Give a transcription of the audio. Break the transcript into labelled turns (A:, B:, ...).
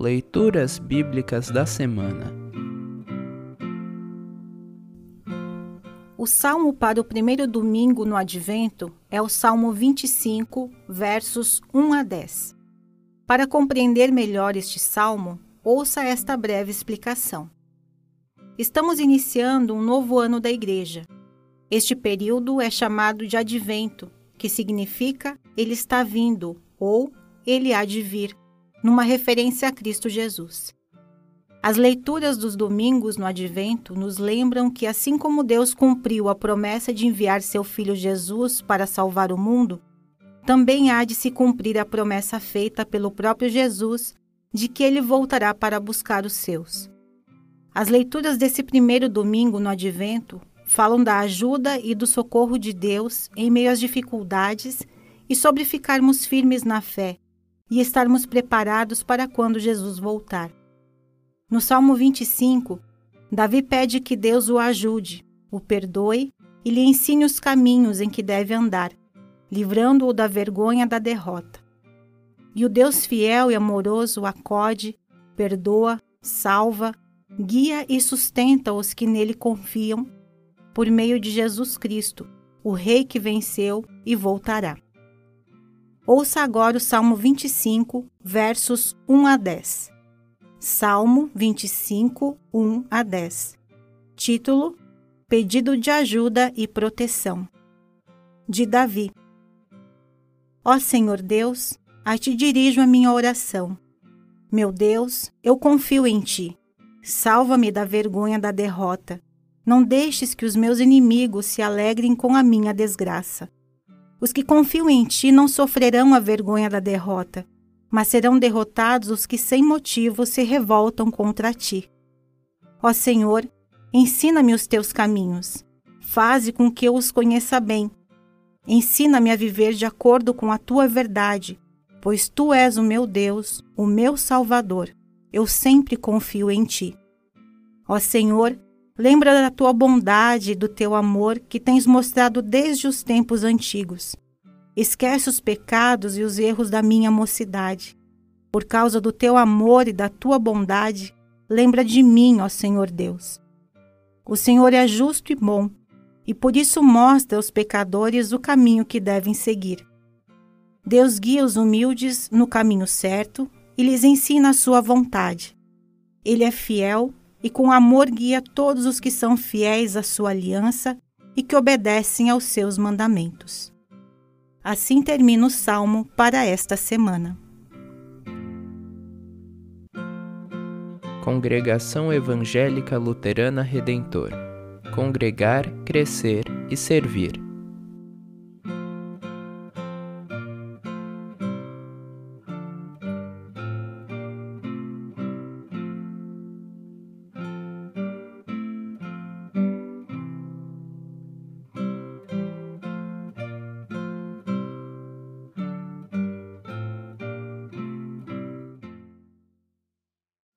A: Leituras Bíblicas da Semana
B: O salmo para o primeiro domingo no Advento é o Salmo 25, versos 1 a 10. Para compreender melhor este salmo, ouça esta breve explicação. Estamos iniciando um novo ano da Igreja. Este período é chamado de Advento, que significa Ele está vindo ou Ele há de vir numa referência a Cristo Jesus. As leituras dos domingos no Advento nos lembram que, assim como Deus cumpriu a promessa de enviar seu Filho Jesus para salvar o mundo, também há de se cumprir a promessa feita pelo próprio Jesus de que ele voltará para buscar os seus. As leituras desse primeiro domingo no Advento falam da ajuda e do socorro de Deus em meio às dificuldades e sobre ficarmos firmes na fé e estarmos preparados para quando Jesus voltar. No Salmo 25, Davi pede que Deus o ajude, o perdoe e lhe ensine os caminhos em que deve andar, livrando-o da vergonha da derrota. E o Deus fiel e amoroso acode, perdoa, salva, guia e sustenta os que nele confiam, por meio de Jesus Cristo, o Rei que venceu e voltará. Ouça agora o Salmo 25, versos 1 a 10. Salmo 25, 1 a 10. Título: Pedido de ajuda e proteção. De Davi. Ó Senhor Deus, a ti dirijo a minha oração. Meu Deus, eu confio em ti. Salva-me da vergonha da derrota. Não deixes que os meus inimigos se alegrem com a minha desgraça. Os que confiam em ti não sofrerão a vergonha da derrota, mas serão derrotados os que sem motivo se revoltam contra ti. Ó Senhor, ensina-me os teus caminhos. Faze com que eu os conheça bem. Ensina-me a viver de acordo com a tua verdade, pois tu és o meu Deus, o meu Salvador. Eu sempre confio em ti. Ó Senhor, Lembra da tua bondade e do teu amor que tens mostrado desde os tempos antigos. Esquece os pecados e os erros da minha mocidade. Por causa do teu amor e da tua bondade, lembra de mim, ó Senhor Deus. O Senhor é justo e bom, e por isso mostra aos pecadores o caminho que devem seguir. Deus guia os humildes no caminho certo e lhes ensina a sua vontade. Ele é fiel e com amor guia todos os que são fiéis à sua aliança e que obedecem aos seus mandamentos. Assim termina o salmo para esta semana.
A: Congregação Evangélica Luterana Redentor Congregar, Crescer e Servir.